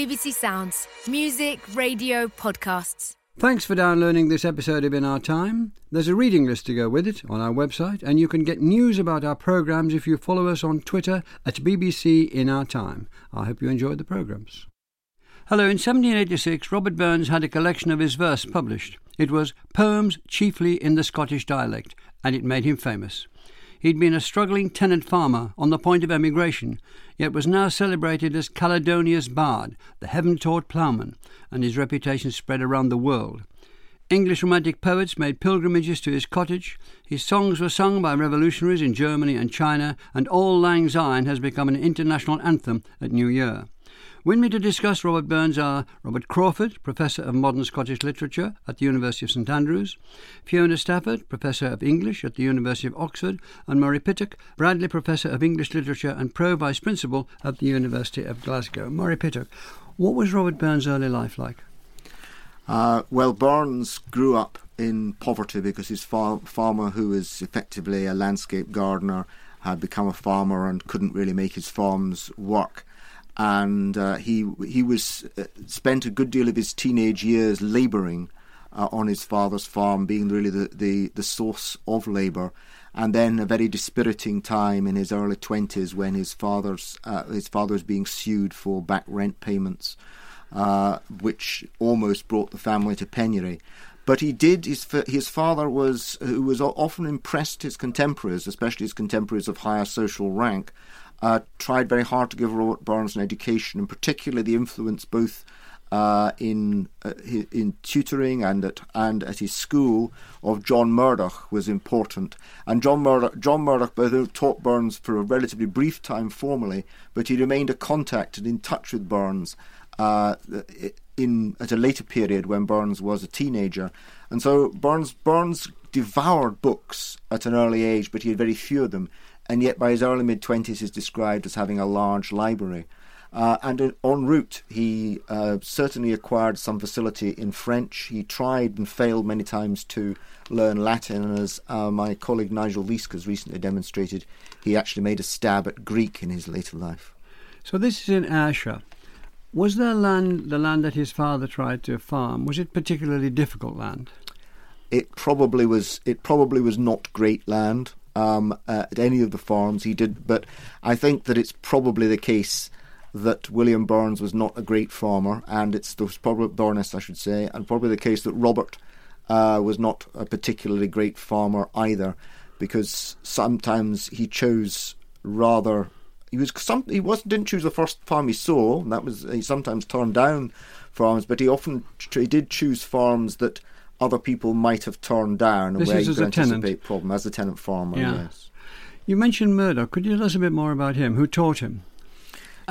BBC Sounds. Music, radio, podcasts. Thanks for downloading this episode of In Our Time. There's a reading list to go with it on our website, and you can get news about our programmes if you follow us on Twitter at BBC In Our Time. I hope you enjoyed the programmes. Hello, in 1786, Robert Burns had a collection of his verse published. It was Poems Chiefly in the Scottish Dialect, and it made him famous. He'd been a struggling tenant farmer on the point of emigration, yet was now celebrated as Caledonia's bard, the heaven taught ploughman, and his reputation spread around the world. English romantic poets made pilgrimages to his cottage. His songs were sung by revolutionaries in Germany and China, and Auld Lang Syne has become an international anthem at New Year. With me to discuss Robert Burns are Robert Crawford, Professor of Modern Scottish Literature at the University of St Andrews, Fiona Stafford, Professor of English at the University of Oxford, and Murray Pittock, Bradley Professor of English Literature and Pro Vice Principal at the University of Glasgow. Murray Pittock, what was Robert Burns' early life like? Uh, well, Burns grew up in poverty because his far- farmer, who was effectively a landscape gardener, had become a farmer and couldn't really make his farms work and uh, he he was uh, spent a good deal of his teenage years labouring uh, on his father's farm, being really the, the, the source of labour, and then a very dispiriting time in his early twenties when his father's uh, his father was being sued for back rent payments, uh, which almost brought the family to penury. But he did. His his father was who was often impressed his contemporaries, especially his contemporaries of higher social rank, uh, tried very hard to give Robert Burns an education, and particularly the influence both uh, in uh, in tutoring and at and at his school of John Murdoch was important. And John Murdoch, John Murdoch, both taught Burns for a relatively brief time formally, but he remained a contact and in touch with Burns uh, in at a later period when Burns was a teenager. And so Burns Burns devoured books at an early age, but he had very few of them and yet by his early mid 20s is described as having a large library. Uh, and en route, he uh, certainly acquired some facility in French. He tried and failed many times to learn Latin, and as uh, my colleague Nigel Leask has recently demonstrated, he actually made a stab at Greek in his later life. So this is in Ayrshire. Was there land, the land that his father tried to farm, was it particularly difficult land? It probably was. It probably was not great land um, uh, at any of the farms he did. But I think that it's probably the case that William Burns was not a great farmer, and it's the probably Burns, I should say, and probably the case that Robert uh, was not a particularly great farmer either, because sometimes he chose rather. He was some. He was didn't choose the first farm he saw. and that was he sometimes turned down farms, but he often he did choose farms that other people might have turned down this where you could anticipate tenant. problem as a tenant farmer. Yeah. Yes. You mentioned Murdoch. Could you tell us a bit more about him? Who taught him?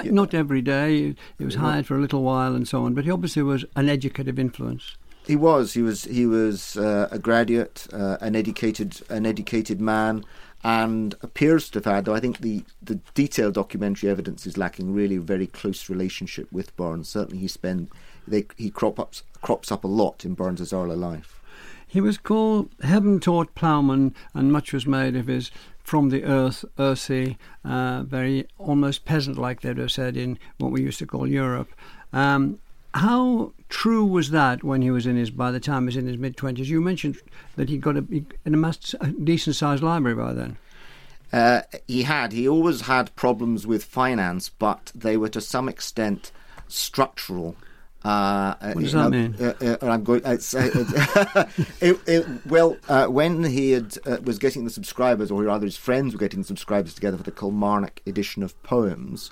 Yeah. Not every day. He was hired for a little while and so on, but he obviously was an educative influence. He was. He was. He was uh, a graduate, uh, an educated, an educated man, and appears to have had. Though I think the the detailed documentary evidence is lacking. Really, a very close relationship with Burns. Certainly, he spent. They, he crop up, crops up a lot in Burns's early life. He was called Heaven Taught Ploughman, and much was made of his from the earth, earthy, uh, very almost peasant like they'd have said in what we used to call Europe. Um, how true was that when he was in his, by the time he was in his mid 20s? You mentioned that he got a, he, a decent sized library by then. Uh, he had. He always had problems with finance, but they were to some extent structural. Uh, what does that mean? Uh, uh, I'm going. Uh, it, it, well, uh, when he had, uh, was getting the subscribers, or rather his friends were getting the subscribers together for the Kilmarnock edition of poems,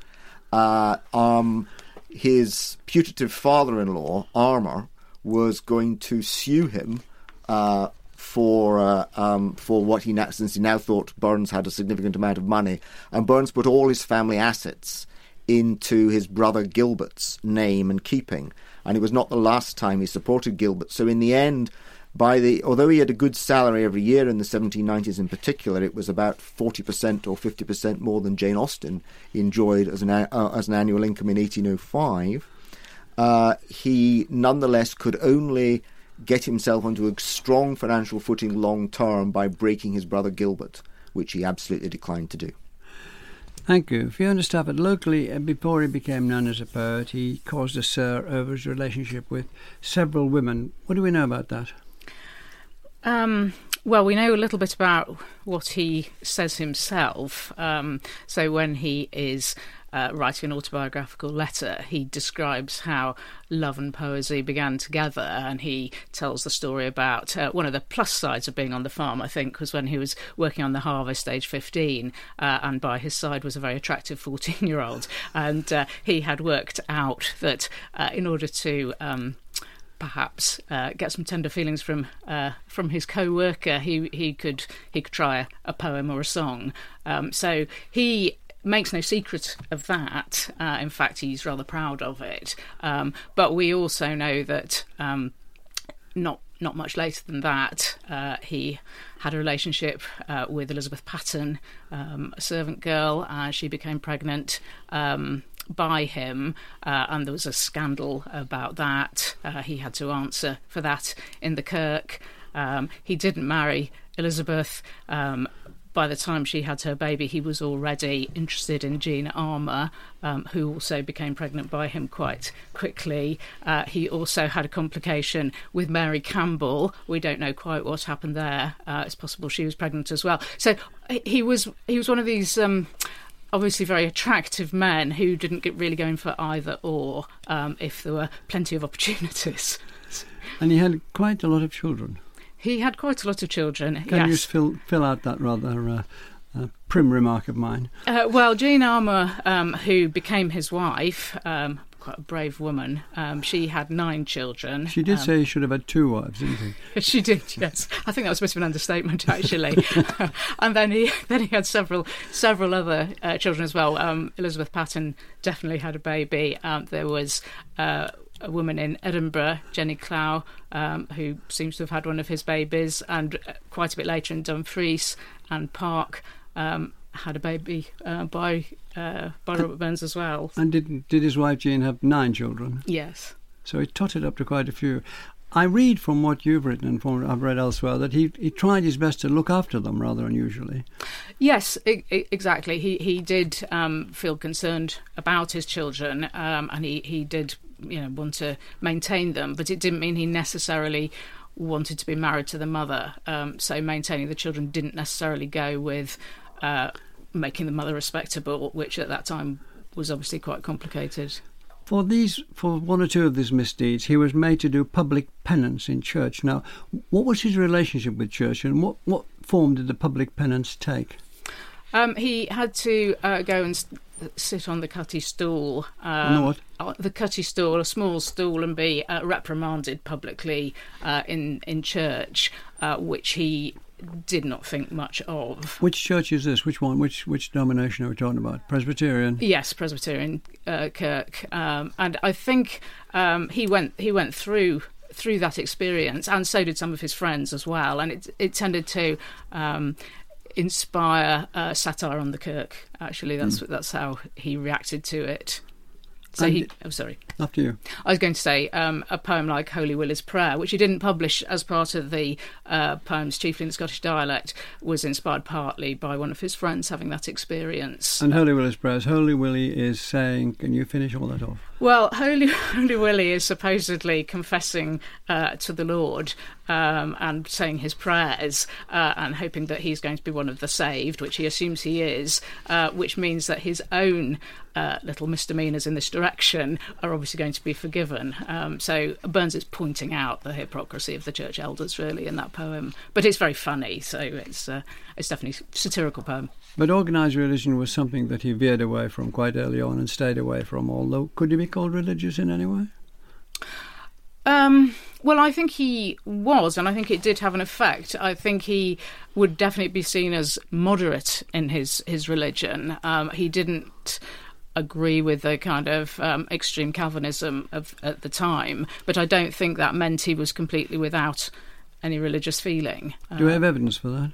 um, his putative father-in-law, Armour, was going to sue him for um, for what he now, since he now thought Burns had a significant amount of money, and Burns put all his family assets into his brother Gilbert's name and keeping. And it was not the last time he supported Gilbert. So in the end, by the although he had a good salary every year in the 1790s in particular, it was about 40% or 50% more than Jane Austen enjoyed as an uh, as an annual income in 1805. Uh, he nonetheless could only get himself onto a strong financial footing long term by breaking his brother Gilbert, which he absolutely declined to do. Thank you. Fiona Stafford, locally, uh, before he became known as a poet, he caused a stir over his relationship with several women. What do we know about that? Um, well, we know a little bit about what he says himself. Um, so when he is uh, writing an autobiographical letter, he describes how love and poesy began together, and he tells the story about uh, one of the plus sides of being on the farm. I think was when he was working on the harvest, age fifteen, uh, and by his side was a very attractive fourteen-year-old, and uh, he had worked out that uh, in order to um, perhaps uh, get some tender feelings from uh, from his co-worker, he he could he could try a, a poem or a song. Um, so he makes no secret of that. Uh, in fact, he's rather proud of it. Um, but we also know that um, not not much later than that, uh, he had a relationship uh, with Elizabeth Paton, um, a servant girl. Uh, she became pregnant um, by him, uh, and there was a scandal about that. Uh, he had to answer for that in the Kirk. Um, he didn't marry Elizabeth. Um, by the time she had her baby, he was already interested in Jean Armour, um, who also became pregnant by him quite quickly. Uh, he also had a complication with Mary Campbell. We don't know quite what happened there. Uh, it's possible she was pregnant as well. So he was he was one of these. Um, obviously very attractive men who didn't get really going for either or um, if there were plenty of opportunities. And he had quite a lot of children. He had quite a lot of children. Can yes. you just fill fill out that rather uh, uh, prim remark of mine? Uh, well, Jean Armour, um, who became his wife, um, quite a brave woman. Um, she had nine children. She did Um, say he should have had two wives, didn't he? she did, yes. I think that was supposed to be an understatement, actually. and then he then he had several several other uh, children as well. Um, Elizabeth Paton definitely had a baby. Um, there was. Uh, a woman in Edinburgh, Jenny Clow, um, who seems to have had one of his babies, and uh, quite a bit later in Dumfries Anna Park um, had a baby uh, by uh, by Robert Burns as well. And did did his wife Jean have nine children? Yes. So he totted up to quite a few. I read from what you've written and from what I've read elsewhere that he, he tried his best to look after them rather unusually. Yes, I- I- exactly. He he did um, feel concerned about his children, um, and he, he did you know want to maintain them, but it didn't mean he necessarily wanted to be married to the mother. Um, so maintaining the children didn't necessarily go with uh, making the mother respectable, which at that time was obviously quite complicated. For these, for one or two of these misdeeds, he was made to do public penance in church. Now, what was his relationship with church, and what, what form did the public penance take? Um, he had to uh, go and sit on the cutty stool. Um, On the what? uh, The cutty stool, a small stool, and be uh, reprimanded publicly uh, in in church, uh, which he did not think much of. Which church is this? Which one? Which which denomination are we talking about? Presbyterian. Yes, Presbyterian uh, Kirk, um, and I think um, he went he went through through that experience, and so did some of his friends as well, and it it tended to. Um, inspire uh, satire on the Kirk. Actually, that's that's how he reacted to it. So And he. it- Oh, sorry. After you. I was going to say um, a poem like Holy Willie's Prayer, which he didn't publish as part of the uh, poems, chiefly in the Scottish dialect, was inspired partly by one of his friends having that experience. And Holy Willie's prayers. Holy Willie is saying, "Can you finish all that off?" Well, Holy Holy Willie is supposedly confessing uh, to the Lord um, and saying his prayers uh, and hoping that he's going to be one of the saved, which he assumes he is, uh, which means that his own uh, little misdemeanours in this direction are obviously going to be forgiven. Um, so Burns is pointing out the hypocrisy of the church elders, really, in that poem. But it's very funny, so it's uh, it's definitely a satirical poem. But organised religion was something that he veered away from quite early on and stayed away from. Although, could he be called religious in any way? Um, well, I think he was, and I think it did have an effect. I think he would definitely be seen as moderate in his his religion. Um, he didn't agree with the kind of um, extreme Calvinism of at the time, but I don't think that meant he was completely without any religious feeling. Do we Uh, have evidence for that?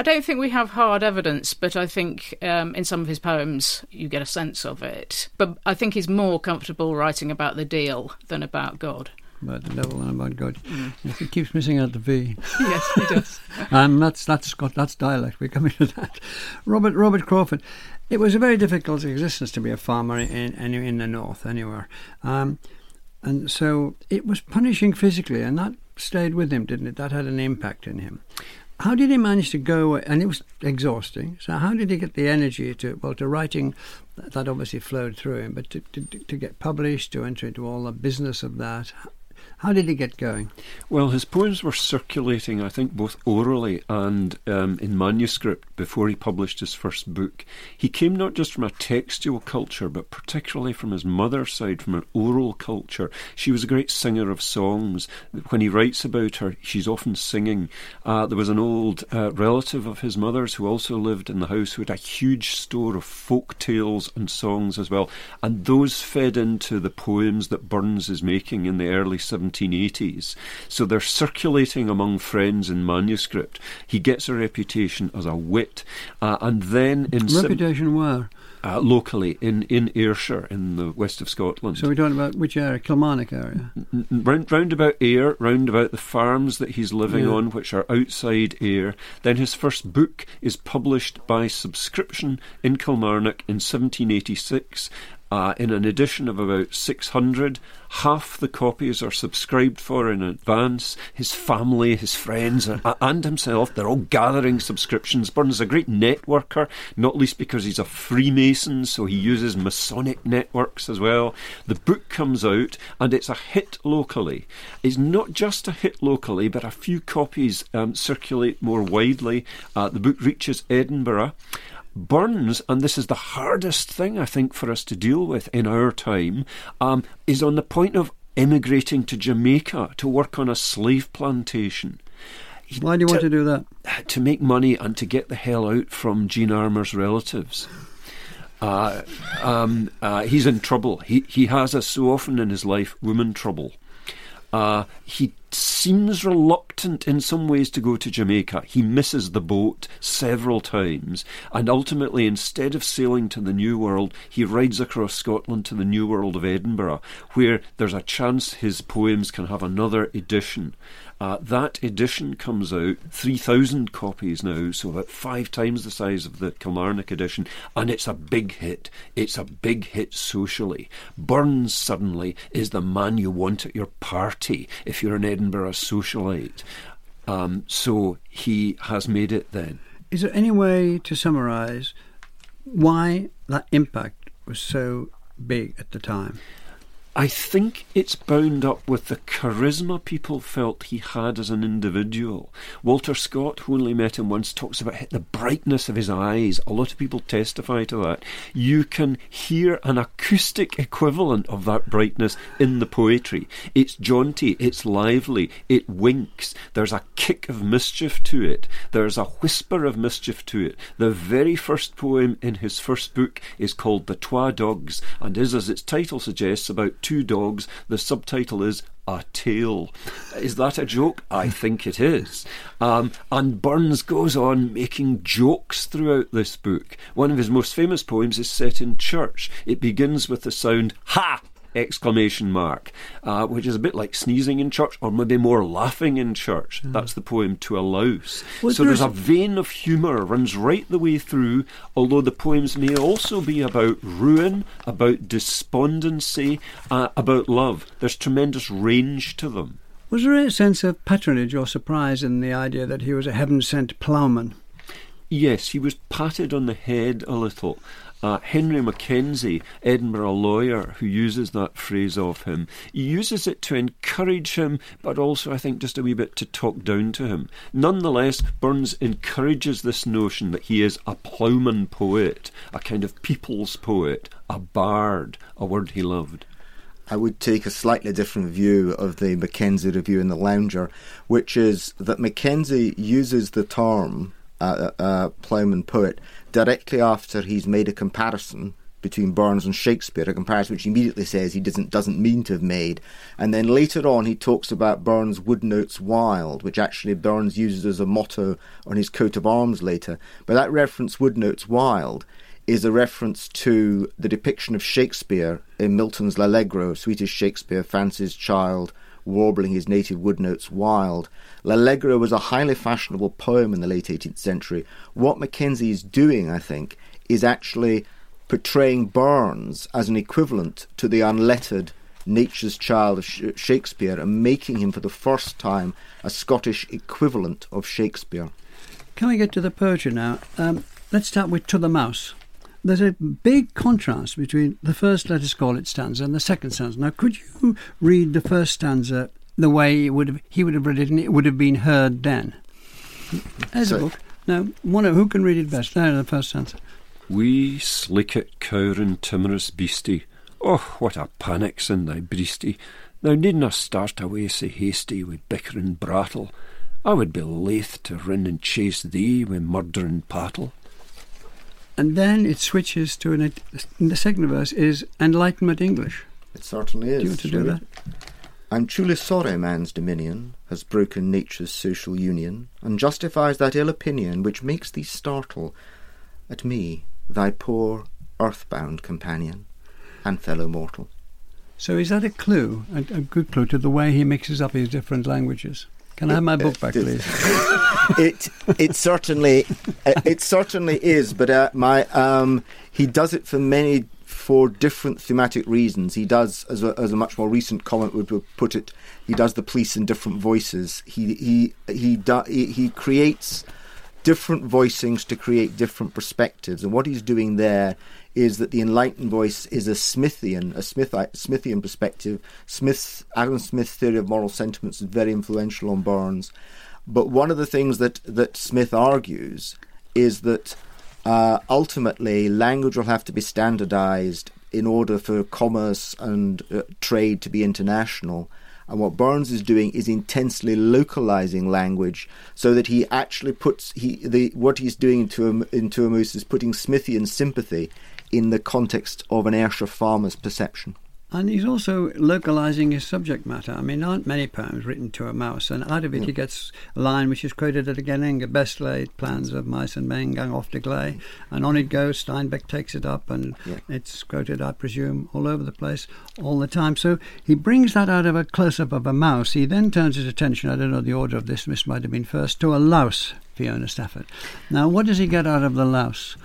I don't think we have hard evidence, but I think um, in some of his poems you get a sense of it. But I think he's more comfortable writing about the deil than about God. About the devil and about God. Yes, he keeps missing out the V. yes, he does. and that's that's Scott. That's dialect. We're coming to that. Robert Robert Crawford. it was a very difficult existence to be a farmer in in, in the north anywhere, um, and so it was punishing physically, and that stayed with him, didn't it? That had an impact in him. How did he manage to go? And it was exhausting. So how did he get the energy to well to writing? That obviously flowed through him, but to to, to get published, to enter into all the business of that. How did he get going? Well, his poems were circulating, I think, both orally and um, in manuscript before he published his first book. He came not just from a textual culture, but particularly from his mother's side, from an oral culture. She was a great singer of songs. When he writes about her, she's often singing. Uh, there was an old uh, relative of his mother's who also lived in the house who had a huge store of folk tales and songs as well, and those fed into the poems that Burns is making in the early 70s 1780s. So they're circulating among friends in manuscript. He gets a reputation as a wit, uh, and then in reputation where. Uh, locally in, in Ayrshire in the west of Scotland. So we're talking about which area? Kilmarnock area? round, round about Ayr, round about the farms that he's living yeah. on, which are outside Ayr. Then his first book is published by subscription in Kilmarnock in 1786 uh, in an edition of about 600. Half the copies are subscribed for in advance. His family, his friends, and himself, they're all gathering subscriptions. Burns is a great networker, not least because he's a Freemason, so he uses Masonic networks as well. The book comes out, and it's a hit locally. It's not just a hit locally, but a few copies um, circulate more widely. Uh, the book reaches Edinburgh. Burns, and this is the hardest thing I think for us to deal with in our time, um, is on the point of emigrating to Jamaica to work on a slave plantation. Why do you to, want to do that? To make money and to get the hell out from Jean Armour's relatives. Uh, um, uh, he's in trouble. He he has, as so often in his life, woman trouble. Uh, he seems reluctant in some ways to go to Jamaica. He misses the boat several times, and ultimately, instead of sailing to the New World, he rides across Scotland to the New World of Edinburgh, where there's a chance his poems can have another edition. Uh, that edition comes out, 3,000 copies now, so about five times the size of the Kilmarnock edition, and it's a big hit. It's a big hit socially. Burns suddenly is the man you want at your party if you're an Edinburgh socialite. Um, so he has made it then. Is there any way to summarise why that impact was so big at the time? I think it's bound up with the charisma people felt he had as an individual. Walter Scott, who only met him once, talks about the brightness of his eyes. A lot of people testify to that. You can hear an acoustic equivalent of that brightness in the poetry. It's jaunty, it's lively, it winks. There's a kick of mischief to it, there's a whisper of mischief to it. The very first poem in his first book is called The Twa Dogs and is, as its title suggests, about two dogs. The subtitle is a tale. Is that a joke? I think it is. Um, and Burns goes on making jokes throughout this book. One of his most famous poems is set in church. It begins with the sound ha exclamation mark, uh, which is a bit like sneezing in church, or maybe more laughing in church. Mm. That's the poem to a louse. Well, so there's a vein of humour runs right the way through, although the poems may also be about ruin, about despondency, uh, about love. There's tremendous range to them. Was there a sense of patronage or surprise in the idea that he was a heaven sent ploughman? Yes, he was patted on the head a little. Uh, Henry Mackenzie, Edinburgh lawyer, who uses that phrase of him, he uses it to encourage him, but also, I think, just a wee bit to talk down to him. Nonetheless, Burns encourages this notion that he is a ploughman poet, a kind of people's poet, a bard, a word he loved. I would take a slightly different view of the Mackenzie review in the Lounger, which is that Mackenzie uses the term uh, uh, ploughman poet directly after he's made a comparison between Burns and Shakespeare, a comparison which he immediately says he doesn't doesn't mean to have made. And then later on he talks about Burns' Woodnotes wild, which actually Burns uses as a motto on his coat of arms later. But that reference Woodnotes wild is a reference to the depiction of Shakespeare in Milton's L'Allegro, Swedish Shakespeare, Fancy's Child, warbling his native wood notes wild. L'Allegro was a highly fashionable poem in the late 18th century. What Mackenzie is doing, I think, is actually portraying Burns as an equivalent to the unlettered nature's child of Shakespeare and making him for the first time a Scottish equivalent of Shakespeare. Can we get to the poetry now? Um, let's start with To the Mouse. There's a big contrast between the first, let us call it, stanza and the second stanza. Now, could you read the first stanza the way would have, he would have read it and it would have been heard then? There's so, a book. Now, one, who can read it best? There, the first stanza. We slicket cowrin timorous beastie. Oh, what a panic's in thy breastie. Thou needna start away sae hasty wi' bickering brattle. I would be laith to run and chase thee wi' murdering pattle. And then it switches to an, the second verse is Enlightenment English. It certainly is. Do you want to do that? I'm truly sorry man's dominion has broken nature's social union, and justifies that ill opinion which makes thee startle at me, thy poor earthbound companion and fellow mortal. So is that a clue, a, a good clue to the way he mixes up his different languages? Can I have my book back, please? it it certainly it certainly is, but uh, my um, he does it for many for different thematic reasons. He does, as a, as a much more recent comment would put it, he does the police in different voices. He he he do, he, he creates different voicings to create different perspectives, and what he's doing there is that the enlightened voice is a Smithian, a Smith, Smithian perspective. Smith's Adam Smith's theory of moral sentiments is very influential on Burns. But one of the things that, that Smith argues is that uh, ultimately language will have to be standardized in order for commerce and uh, trade to be international. And what Burns is doing is intensely localizing language so that he actually puts he the what he's doing into into Amuse is putting Smithian sympathy in the context of an Ayrshire farmer's perception. And he's also localizing his subject matter. I mean, aren't many poems written to a mouse, and out of it he gets a line which is quoted at again: best laid plans of mice and men gang off to Gley, and on it goes. Steinbeck takes it up, and yeah. it's quoted, I presume, all over the place all the time. So he brings that out of a close up of a mouse. He then turns his attention, I don't know the order of this, this might have been first, to a louse, Fiona Stafford. Now, what does he get out of the louse?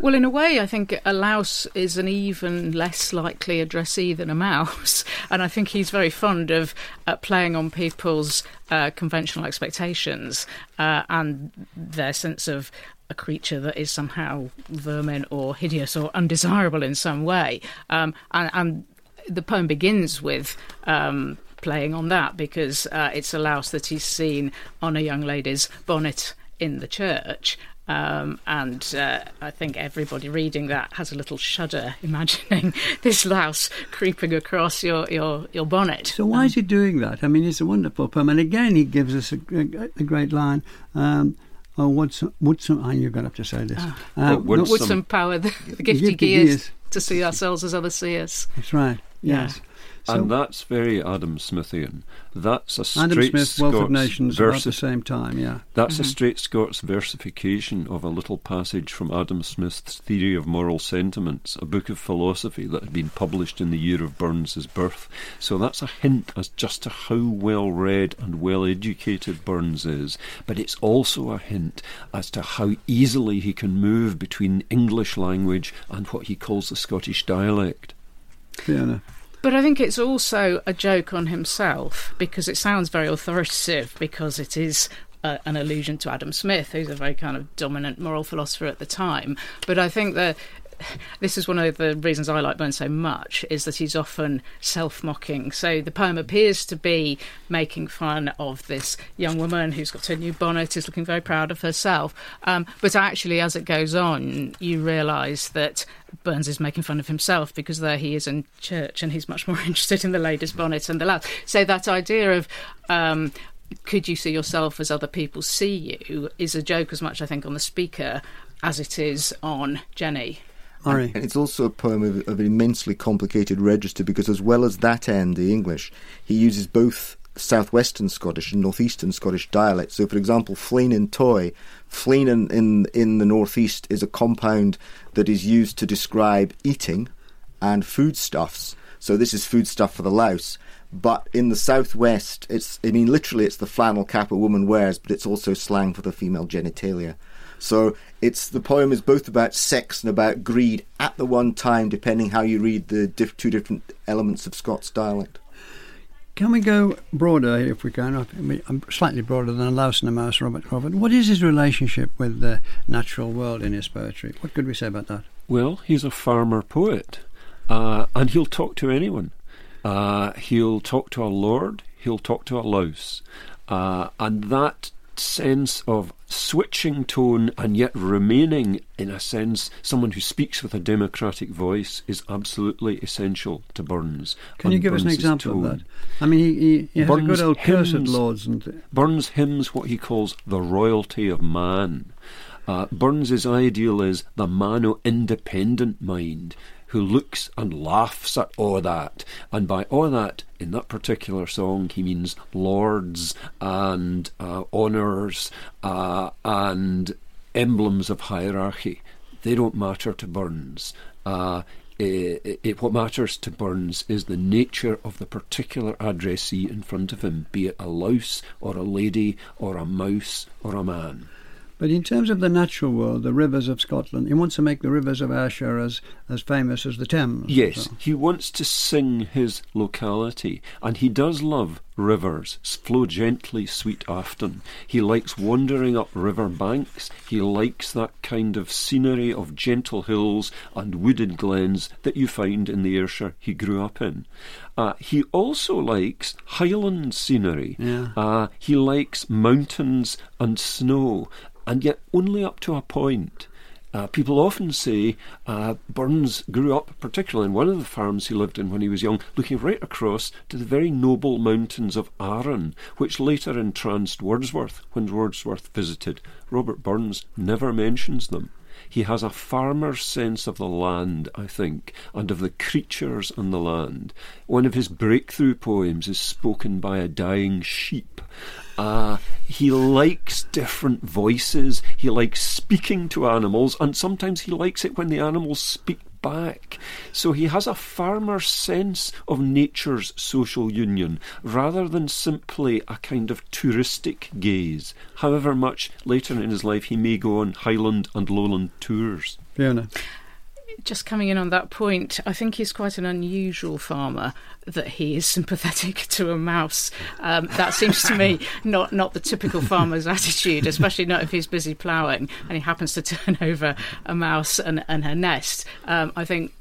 Well, in a way, I think a louse is an even less likely addressee than a mouse. And I think he's very fond of uh, playing on people's uh, conventional expectations uh, and their sense of a creature that is somehow vermin or hideous or undesirable in some way. Um, and, and, the poem begins with. Um, playing on that because uh, it's a louse that he's seen on a young lady's bonnet in the church, um, and uh, I think everybody reading that has a little shudder imagining this louse creeping across your, your, your bonnet. So, why um, is he doing that? I mean, it's a wonderful poem. And again, he gives us a, a, a great line. Um, oh, what's, what's some, you're going to have to say this. Uh, uh, would, some, some power, the, the gift he gives to see ourselves as others see us. That's right, yes. Yeah. So and that's very Adam Smithian. That's a straight Adam Smith, Scots Wealth of Nations, versi- about the same time, yeah. That's mm-hmm. a straight Scots versification of a little passage from Adam Smith's Theory of Moral Sentiments, a book of philosophy that had been published in the year of Burns's birth. So that's a hint as just to how well read and well educated Burns is, but it's also a hint as to how easily he can move between English language and what he calls the Scottish dialect. Fiona. But I think it's also a joke on himself because it sounds very authoritative because it is uh, an allusion to Adam Smith, who's a very kind of dominant moral philosopher at the time. But I think that this is one of the reasons I like Burns so much is that he's often self-mocking. So the poem appears to be making fun of this young woman who's got her new bonnet, is looking very proud of herself. Um, but actually, as it goes on, you realise that Burns is making fun of himself because there he is in church and he's much more interested in the lady's bonnet and the lad. So that idea of um, could you see yourself as other people see you is a joke as much, I think, on the speaker as it is on Jenny. And, and it's also a poem of, of, an immensely complicated register because, as well as that end, the English, he uses both southwestern Scottish and northeastern Scottish dialects. So, for example, Flein and Toy, Flein in, in, in the northeast is a compound that is used to describe eating and foodstuffs. So, this is foodstuff for the louse. But in the southwest, it's I mean literally it's the flannel cap a woman wears, but it's also slang for the female genitalia. So it's the poem is both about sex and about greed at the one time, depending how you read the diff- two different elements of Scots dialect. Can we go broader if we can? I mean, I'm slightly broader than a louse and a mouse, Robert Crawford. What is his relationship with the natural world in his poetry? What could we say about that? Well, he's a farmer poet, uh, and he'll talk to anyone. Uh, he'll talk to a lord, he'll talk to a louse. Uh, and that sense of switching tone and yet remaining, in a sense, someone who speaks with a democratic voice is absolutely essential to Burns. Can you give us an example tone. of that? I mean, he, he, he has Burns a good old cursed lords. And Burns hymns what he calls the royalty of man. Uh, Burns's ideal is the mano independent mind who looks and laughs at all that. And by all that, in that particular song, he means lords and uh, honours uh, and emblems of hierarchy. They don't matter to Burns. Uh, it, it, what matters to Burns is the nature of the particular addressee in front of him, be it a louse or a lady or a mouse or a man. But in terms of the natural world, the rivers of Scotland, he wants to make the rivers of Ayrshire as, as famous as the Thames. Yes, so. he wants to sing his locality, and he does love rivers, flow gently, sweet Afton. He likes wandering up river banks. He likes that kind of scenery of gentle hills and wooded glens that you find in the Ayrshire he grew up in. Uh, he also likes highland scenery. Yeah. Uh, he likes mountains and snow and yet only up to a point. Uh, people often say uh, Burns grew up, particularly in one of the farms he lived in when he was young, looking right across to the very noble mountains of Arran, which later entranced Wordsworth when Wordsworth visited. Robert Burns never mentions them. He has a farmer's sense of the land, I think, and of the creatures on the land. One of his breakthrough poems is spoken by a dying sheep, uh, he likes different voices. He likes speaking to animals, and sometimes he likes it when the animals speak back. So he has a farmer's sense of nature's social union rather than simply a kind of touristic gaze, however much later in his life he may go on Highland and Lowland tours. Fiona just coming in on that point, I think he's quite an unusual farmer that he is sympathetic to a mouse. Um, that seems to me not not the typical farmer's attitude, especially not if he's busy ploughing and he happens to turn over a mouse and, and her nest. Um, I think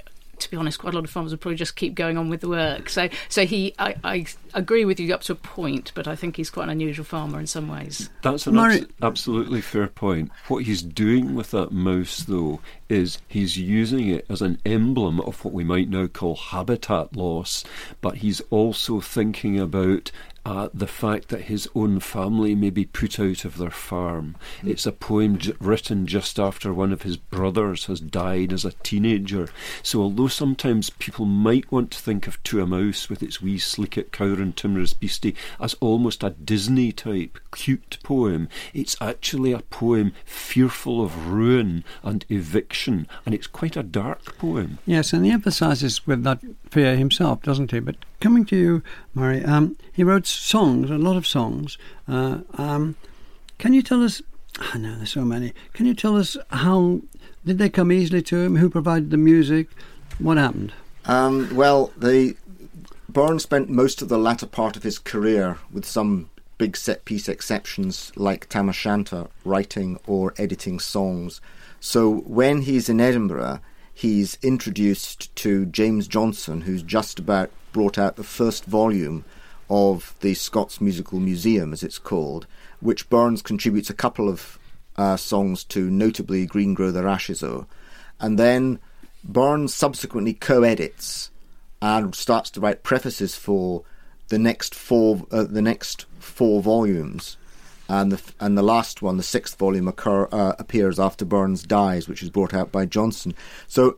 to be honest, quite a lot of farmers would probably just keep going on with the work. So, so he, I, I agree with you up to a point, but I think he's quite an unusual farmer in some ways. That's an abs- absolutely fair point. What he's doing with that mouse, though, is he's using it as an emblem of what we might now call habitat loss, but he's also thinking about uh, the fact that his own family may be put out of their farm. It's a poem j- written just after one of his brothers has died as a teenager. So, although sometimes people might want to think of To a Mouse with its wee sleeket cower and timorous beastie as almost a Disney type cute poem, it's actually a poem fearful of ruin and eviction, and it's quite a dark poem. Yes, and he emphasises with that fear himself, doesn't he? But coming to you, Murray, um, he wrote songs, a lot of songs. Uh, um, can you tell us? I know there's so many. Can you tell us how did they come easily to him? Who provided the music? What happened? Um, well, the Burns spent most of the latter part of his career, with some big set piece exceptions like Tam O'Shanter, writing or editing songs. So when he's in Edinburgh, he's introduced to James Johnson, who's just about brought out the first volume of the Scots Musical Museum, as it's called, which Burns contributes a couple of uh, songs to, notably Green Grow the Rashes O. And then Burns subsequently co edits and starts to write prefaces for the next four uh, the next four volumes and the and the last one the sixth volume occur, uh, appears after Burns dies which is brought out by Johnson so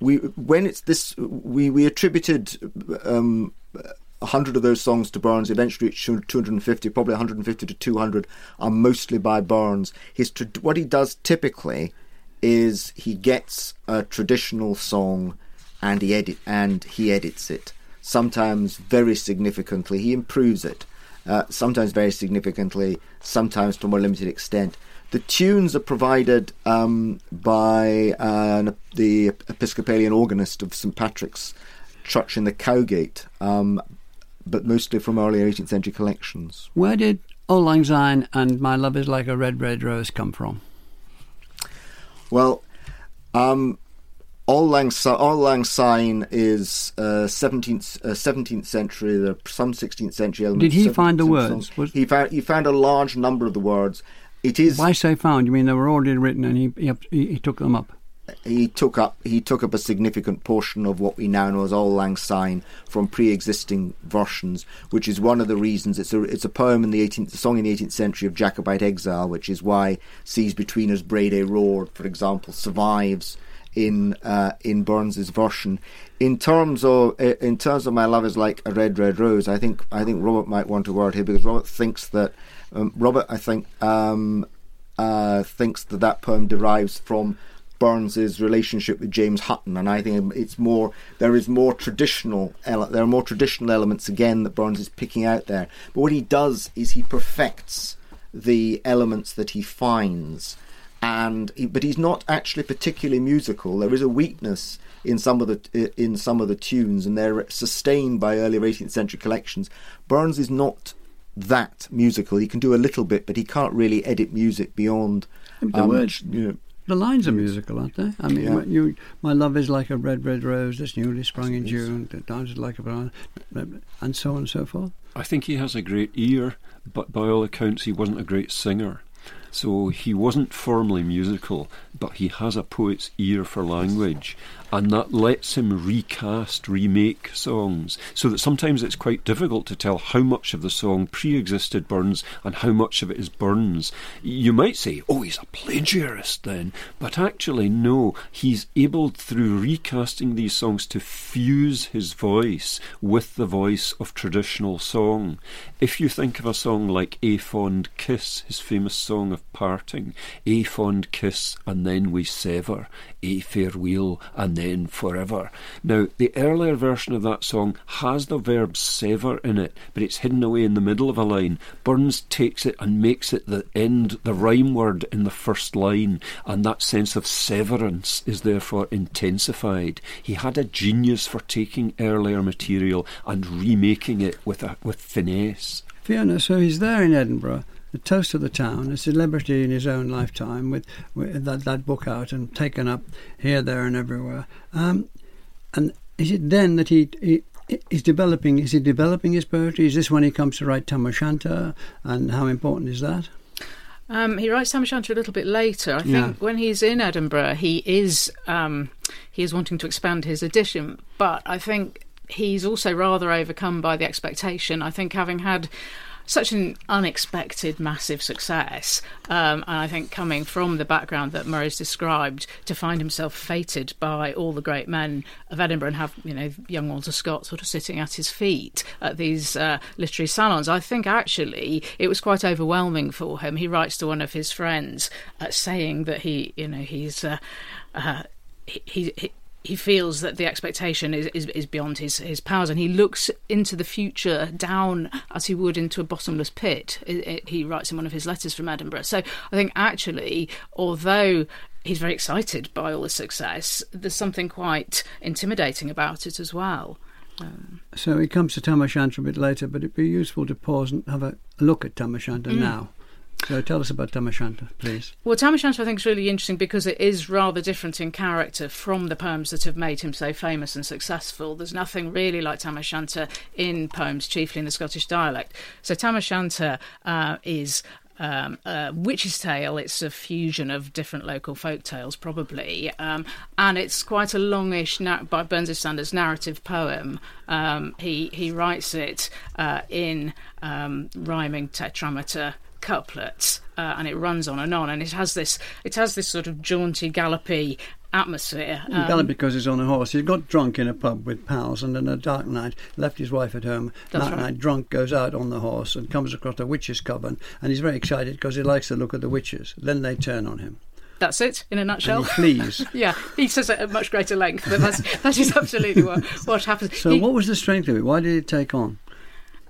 we when it's this we we attributed um, 100 of those songs to Burns, eventually reached 250, probably 150 to 200 are mostly by Burns. His what he does typically is he gets a traditional song and he edit and he edits it. Sometimes very significantly, he improves it. Uh, sometimes very significantly, sometimes to a more limited extent. the tunes are provided um, by uh, the Episcopalian organist of St Patrick's Church in the Cowgate, um, but mostly from early 18th century collections. Where did Auld Lang Syne and My Love Is Like a Red, Red Rose come from? Well, um, Auld Lang, Auld Lang Syne is uh, 17th, uh, 17th century, there are some 16th century elements. Did he find the words? He, found, he found a large number of the words. It is. Why say found? You mean they were already written and he, he, he took them up? He took up he took up a significant portion of what we now know as Auld Lang Syne from pre-existing versions, which is one of the reasons it's a it's a poem in the 18th a song in the 18th century of Jacobite exile, which is why "Seas Between Us, Brede Roared," for example, survives in uh, in Burns's version. In terms of in terms of my love is like a red red rose, I think I think Robert might want a word here because Robert thinks that um, Robert I think um, uh, thinks that that poem derives from Burns's relationship with James Hutton, and I think it's more there is more traditional there are more traditional elements again that Burns is picking out there. But what he does is he perfects the elements that he finds, and he, but he's not actually particularly musical. There is a weakness in some of the in some of the tunes, and they're sustained by earlier 18th century collections. Burns is not that musical. He can do a little bit, but he can't really edit music beyond. The um, words, you know, the lines are musical, aren't they? I mean, yeah. you, my love is like a red, red rose that's newly sprung in June, that dances like a banana, and so on and so forth. I think he has a great ear, but by all accounts, he wasn't a great singer. So he wasn't formally musical, but he has a poet's ear for language, and that lets him recast, remake songs, so that sometimes it's quite difficult to tell how much of the song pre existed Burns and how much of it is Burns. You might say, oh, he's a plagiarist then, but actually, no, he's able through recasting these songs to fuse his voice with the voice of traditional song. If you think of a song like A Fond Kiss, his famous song of parting, A fond kiss and then we sever, A farewell and then forever. Now, the earlier version of that song has the verb sever in it, but it's hidden away in the middle of a line. Burns takes it and makes it the end, the rhyme word in the first line, and that sense of severance is therefore intensified. He had a genius for taking earlier material and remaking it with a, with finesse. Fiona, so he's there in Edinburgh the toast of the town, a celebrity in his own lifetime, with, with that, that book out and taken up here, there, and everywhere. Um, and is it then that he, he is developing? Is he developing his poetry? Is this when he comes to write Tam O'Shanter? And how important is that? Um, he writes Tam O'Shanter a little bit later. I think yeah. when he's in Edinburgh, he is um, he is wanting to expand his edition, but I think he's also rather overcome by the expectation. I think having had such an unexpected, massive success. Um, and I think coming from the background that Murray's described, to find himself fated by all the great men of Edinburgh and have, you know, young Walter Scott sort of sitting at his feet at these uh, literary salons, I think actually it was quite overwhelming for him. He writes to one of his friends uh, saying that he, you know, he's. Uh, uh he, he, he feels that the expectation is, is, is, beyond his, his powers and he looks into the future down as he would into a bottomless pit. It, it, he writes in one of his letters from Edinburgh. So I think actually, although he's very excited by all the success, there's something quite intimidating about it as well. Um, so he comes to Tam O'Shanter a bit later, but it'd be useful to pause and have a look at Tam O'Shanter mm. now. So tell us about Tam O'Shanter, please. Well, Tam O'Shanter I think is really interesting because it is rather different in character from the poems that have made him so famous and successful. There's nothing really like Tam O'Shanter in poems, chiefly in the Scottish dialect. So Tam O'Shanter uh, is um, a witch's tale. It's a fusion of different local folk tales, probably, um, and it's quite a longish, by Burns' standards, narrative poem. Um, he he writes it uh, in um, rhyming tetrameter couplets, uh, and it runs on and on, and it has this it has this sort of jaunty, gallopy atmosphere. Um, Gallop because he's on a horse. He got drunk in a pub with pals, and on a dark night left his wife at home. That right. night, drunk, goes out on the horse and comes across a witch's coven, and he's very excited because he likes the look of the witches. Then they turn on him. That's it in a nutshell. Please. yeah, he says it at much greater length, but that's that is absolutely what what happens. So, he, what was the strength of it? Why did it take on?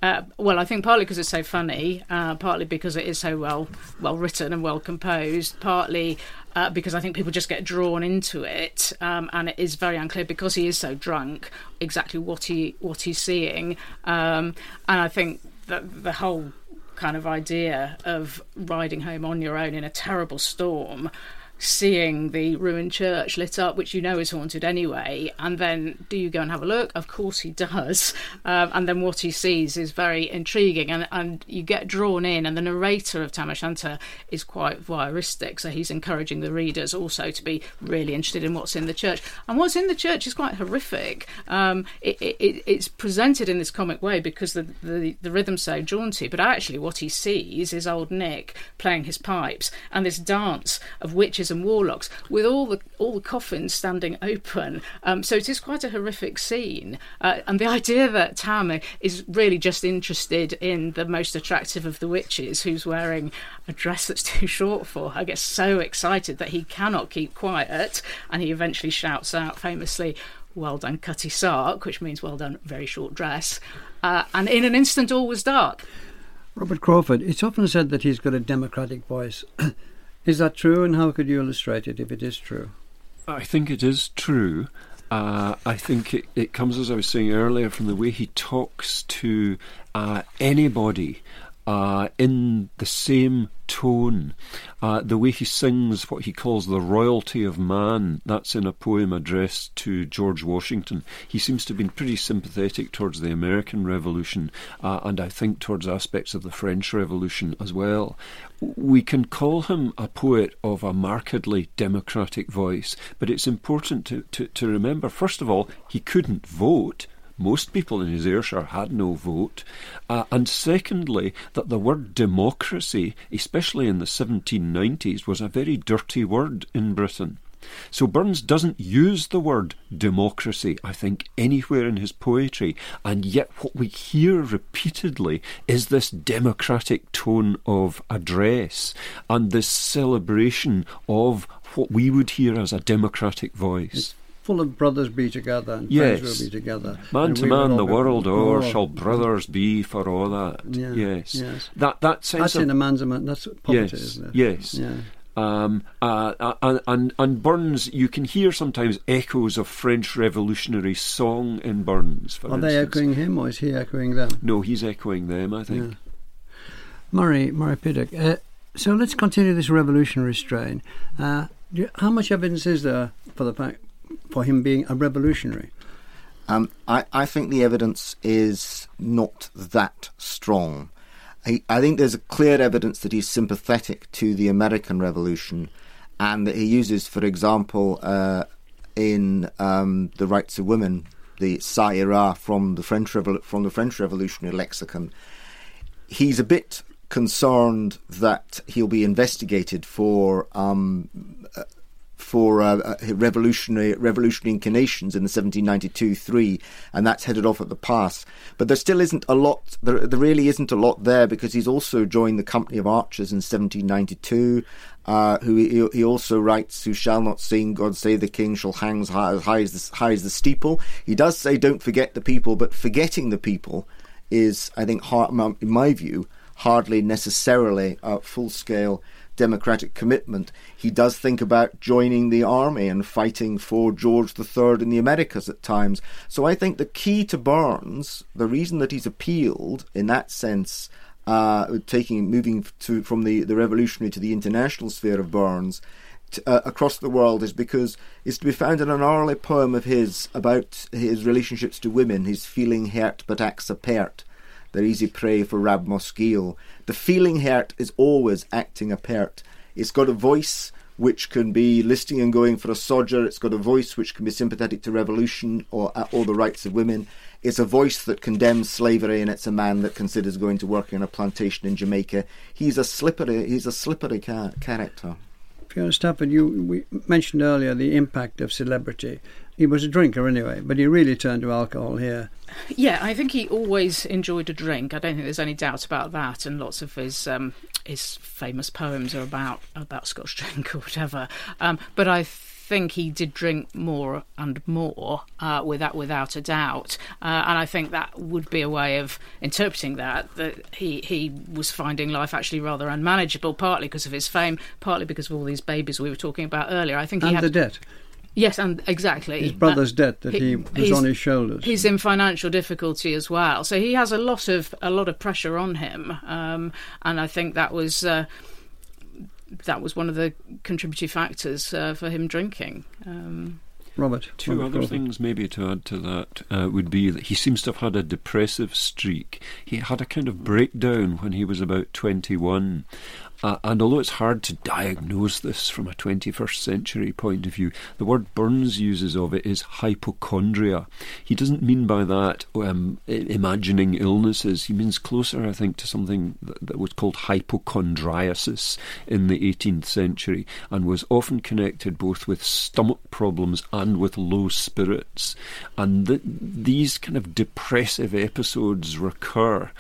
Uh, well, I think partly because it's so funny, uh, partly because it is so well well written and well composed, partly uh, because I think people just get drawn into it, um, and it is very unclear because he is so drunk exactly what he what he's seeing, um, and I think that the whole kind of idea of riding home on your own in a terrible storm seeing the ruined church lit up, which you know is haunted anyway, and then do you go and have a look? Of course he does. Um, and then what he sees is very intriguing, and, and you get drawn in. And the narrator of Tam O'Shanter is quite voyeuristic, so he's encouraging the readers also to be really interested in what's in the church. And what's in the church is quite horrific. Um, it, it, it's presented in this comic way because the, the, the rhythm's so jaunty, but actually what he sees is old Nick playing his pipes and this dance of witches and warlocks with all the all the coffins standing open. Um, so it is quite a horrific scene, uh, and the idea that Tam is really just interested in the most attractive of the witches, who's wearing a dress that's too short for her, gets so excited that he cannot keep quiet, and he eventually shouts out famously. Well done, Cutty Sark, which means well done, very short dress. Uh, and in an instant, all was dark. Robert Crawford, it's often said that he's got a democratic voice. Is that true, and how could you illustrate it if it is true? I think it is true. Uh, I think it, it, comes, as I was saying earlier, from the way he talks to uh, anybody uh, in the same tone. Uh, the way he sings what he calls the royalty of man, that's in a poem addressed to George Washington. He seems to have been pretty sympathetic towards the American Revolution uh, and I think towards aspects of the French Revolution as well. We can call him a poet of a markedly democratic voice, but it's important to, to, to remember, first of all, he couldn't vote. Most people in his Ayrshire had no vote. Uh, and secondly, that the word democracy, especially in the 1790s, was a very dirty word in Britain. So Burns doesn't use the word democracy, I think, anywhere in his poetry, and yet what we hear repeatedly is this democratic tone of address and this celebration of what we would hear as a democratic voice. Full of brothers be together and yes. friends will be together. Man to man, the world o'er, shall brothers be for all that. Yeah, yes. yes. That that sense That's of in a man's a man. That's poverty, yes, isn't it? yes. Yeah. Um, uh, uh, and, and Burns, you can hear sometimes echoes of French Revolutionary song in Burns. For Are they echoing him or is he echoing them? No, he's echoing them. I think. Yeah. Murray, Murray Pittock. Uh, so let's continue this revolutionary strain. Uh, how much evidence is there for the fact for him being a revolutionary? Um, I, I think the evidence is not that strong. I, I think there's a clear evidence that he's sympathetic to the American Revolution, and that he uses, for example, uh, in um, the rights of women, the Ça ira from the French Revol- from the French Revolutionary lexicon. He's a bit concerned that he'll be investigated for um, for uh, uh, revolutionary revolutionary in the 1792-3, and that's headed off at the pass. But there still isn't a lot. There, there really isn't a lot there because he's also joined the company of archers in 1792. Uh, who he, he also writes, "Who shall not sing, God save the King, shall hang as high, as high as the, high as the steeple." He does say, "Don't forget the people," but forgetting the people is, I think, hard, in my view, hardly necessarily a full-scale democratic commitment. He does think about joining the army and fighting for George III in the Americas at times. So I think the key to Burns, the reason that he's appealed in that sense, uh, taking moving to from the, the revolutionary to the international sphere of Burns. t- Uh, across the world is because it's to be found in an early poem of his about his relationships to women, his feeling hurt but acts apert their easy prey for Rab Mossgiel. The feeling hurt is always acting a apert. It's got a voice which can be listing and going for a sodger. It's got a voice which can be sympathetic to revolution or uh, or the rights of women. It's a voice that condemns slavery, and it's a man that considers going to work in a plantation in Jamaica. He's a slippery. He's a slippery ca- character. Fiona Stafford, you we mentioned earlier the impact of celebrity. He was a drinker anyway, but he really turned to alcohol here. Yeah, I think he always enjoyed a drink. I don't think there's any doubt about that. And lots of his um, his famous poems are about about Scotch drink or whatever. Um, but I think he did drink more and more, uh, without without a doubt. Uh, and I think that would be a way of interpreting that that he he was finding life actually rather unmanageable, partly because of his fame, partly because of all these babies we were talking about earlier. I think he and had the debt. Yes, and exactly His brother's debt that he, was on his shoulders. He's in financial difficulty as well, so he has a lot of a lot of pressure on him, um, and I think that was uh, that was one of the contributory factors uh, for him drinking. Um, Robert. Two Robert other Crawford. things, maybe to add to that, uh, would be that he seems to have had a depressive streak. He had a kind of breakdown when he was about 21. Uh, and although it's hard to diagnose this from a 21st century point of view, the word Burns uses of it is hypochondria. He doesn't mean by that um, imagining illnesses. He means closer, I think, to something that, that was called hypochondriasis in the 18th century and was often connected both with stomach problems and with low spirits. And th- these kind of depressive episodes recur.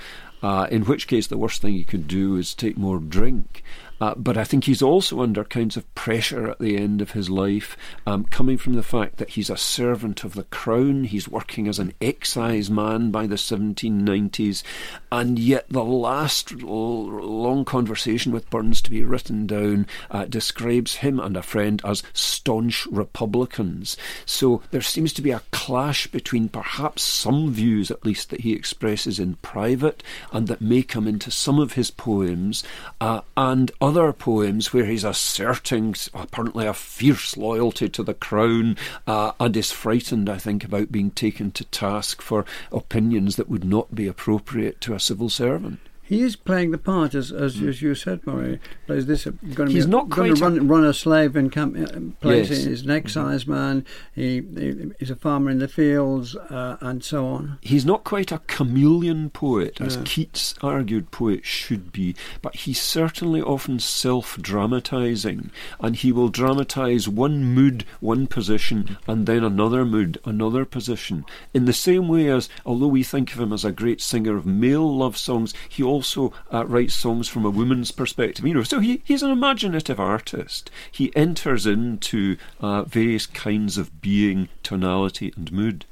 Uh, in which case, the worst thing you could do is take more drink. Uh, but I think he's also under kinds of pressure at the end of his life, um, coming from the fact that he's a servant of the crown. He's working as an excise man by the 1790s, and yet the last l- long conversation with Burns to be written down uh, describes him and a friend as staunch Republicans. So there seems to be a clash between perhaps some views, at least, that he expresses in private and that may come into some of his poems, uh, and other poems where he's asserting apparently a fierce loyalty to the crown uh, and is frightened, I think, about being taken to task for opinions that would not be appropriate to a civil servant. He is playing the part, as as, as you said, Murray. Plays this. Going to He's be, not going to run, run a slave in camp. Uh, plays Yes. He's an excise man. He, he is a farmer in the fields, uh, and so on. He's not quite a chameleon poet, as No. Keats argued poets should be, but he's certainly often self dramatising, and he will dramatise one mood, one position, and then another mood, another position. In the same way as, although we think of him as a great singer of male love songs, he also uh, writes songs from a woman's perspective. You know, so he, he's an imaginative artist. He enters into uh, various kinds of being, tonality, and mood.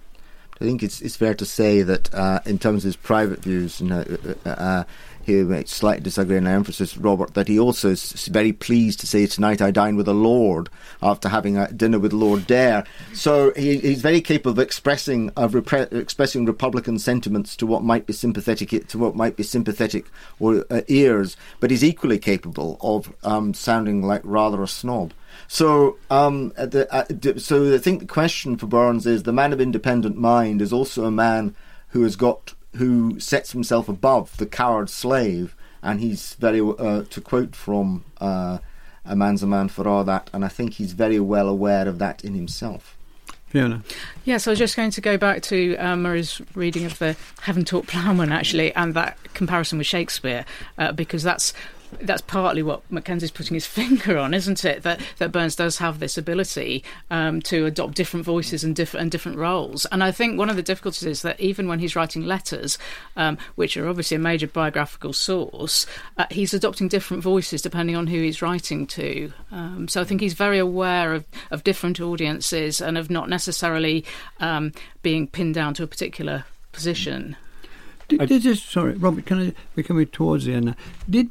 I think it's it's fair to say that uh, in terms of his private views, you know, he might slightly disagree in emphasis, Robert, that he also is very pleased to say tonight I dine with a lord after having a dinner with Lord Daer. So he, he's very capable of expressing of repre- expressing Republican sentiments to what might be sympathetic to what might be sympathetic or uh, ears, but he's equally capable of um, sounding like rather a snob. So, um, the, uh, so I think the question for Burns is the man of independent mind is also a man who has got who sets himself above the coward slave, and he's very uh, to quote from uh, "A man's a man for all that," and I think he's very well aware of that in himself. Fiona. Yes, I was just going to go back to um, Murray's reading of the Heaven Taught Ploughman, actually, and that comparison with Shakespeare, uh, because that's that's partly what Mackenzie's putting his finger on, isn't it? That that Burns does have this ability um, to adopt different voices and different and different roles. And I think one of the difficulties is that even when he's writing letters, um, which are obviously a major biographical source, uh, he's adopting different voices depending on who he's writing to. Um, so I think he's very aware of, of different audiences and of not necessarily um, being pinned down to a particular position. Did, did this, sorry, Robert, can I, we're coming towards the end now. Did,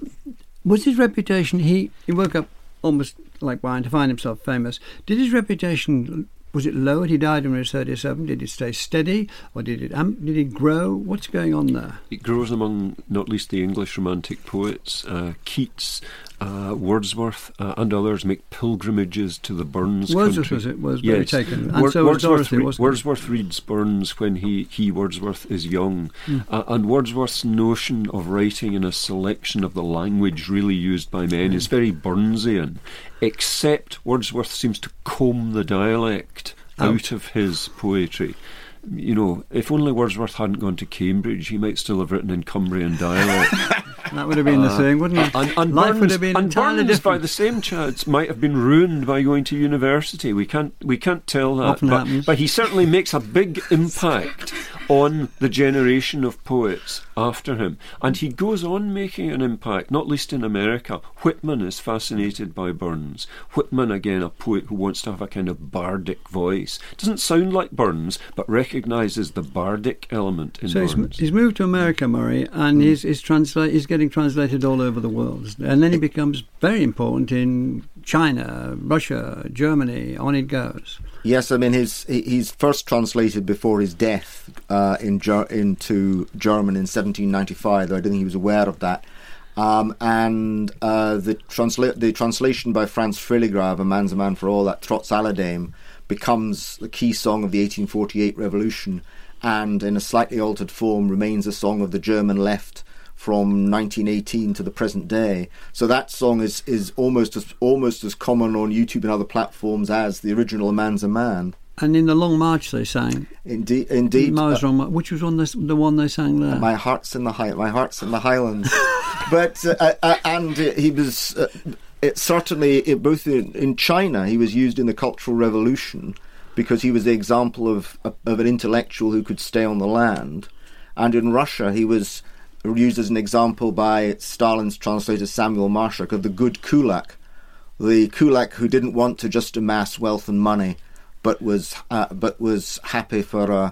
was his reputation, he, he woke up almost like wine to find himself famous. Did his reputation, was it lowered? He died when he was 37. Did it stay steady? Or did it, um, did it grow? What's going on there? It grows among not least the English Romantic poets. Uh, Keats, uh, Wordsworth, uh, and others make pilgrimages to the Burns Wordsworth country. was, it, was very Yes. taken. And Wor- so Wordsworth, re- Wordsworth reads Burns when he, he Wordsworth, is young. Hmm. Uh, and Wordsworth's notion of writing in a selection of the language really used by men is very Burnsian, except Wordsworth seems to comb the dialect Out. out of his poetry. You know, if only Wordsworth hadn't gone to Cambridge, he might still have written in Cumbrian dialect. That would have been the thing, wouldn't it? Uh, And, and Life Burns, would have been and entirely Burns, by the same chance, might have been ruined by going to university. We can't, we can't tell that. Often but, happens. but he certainly makes a big impact on the generation of poets after him. And he goes on making an impact, not least in America. Whitman is fascinated by Burns. Whitman, again, a poet who wants to have a kind of bardic voice. Doesn't sound like Burns, but recognises the bardic element in So Burns. he's, he's moved to America, Murray, and he's, he's, transla- he's getting translated all over the world. And then he becomes very important in China, Russia, Germany, on it goes. Yes, I mean his he's first translated before his death uh, in Ger- into German in 1795. Though I don't think he was aware of that. Um, and uh, the transla- the translation by Franz Freiligrath, "A Man's a Man for All," that Trotz Alledem, becomes the key song of the 1848 revolution, and in a slightly altered form remains a song of the German left from 1918 to the present day. So that song is is almost as almost as common on YouTube and other platforms as the original "A Man's a Man." And in the Long March they sang, Indeed, indeed. Mars uh, March, which was on the, the one they sang there. my heart's in the high, my heart's in the Highlands. but uh, uh, and uh, he was uh, it certainly it, both in, in China he was used in the Cultural Revolution because he was the example of of an intellectual who could stay on the land, and in Russia he was used as an example by Stalin's translator Samuel Marshak of the good kulak, the kulak who didn't want to just amass wealth and money, but was uh, but was happy for uh,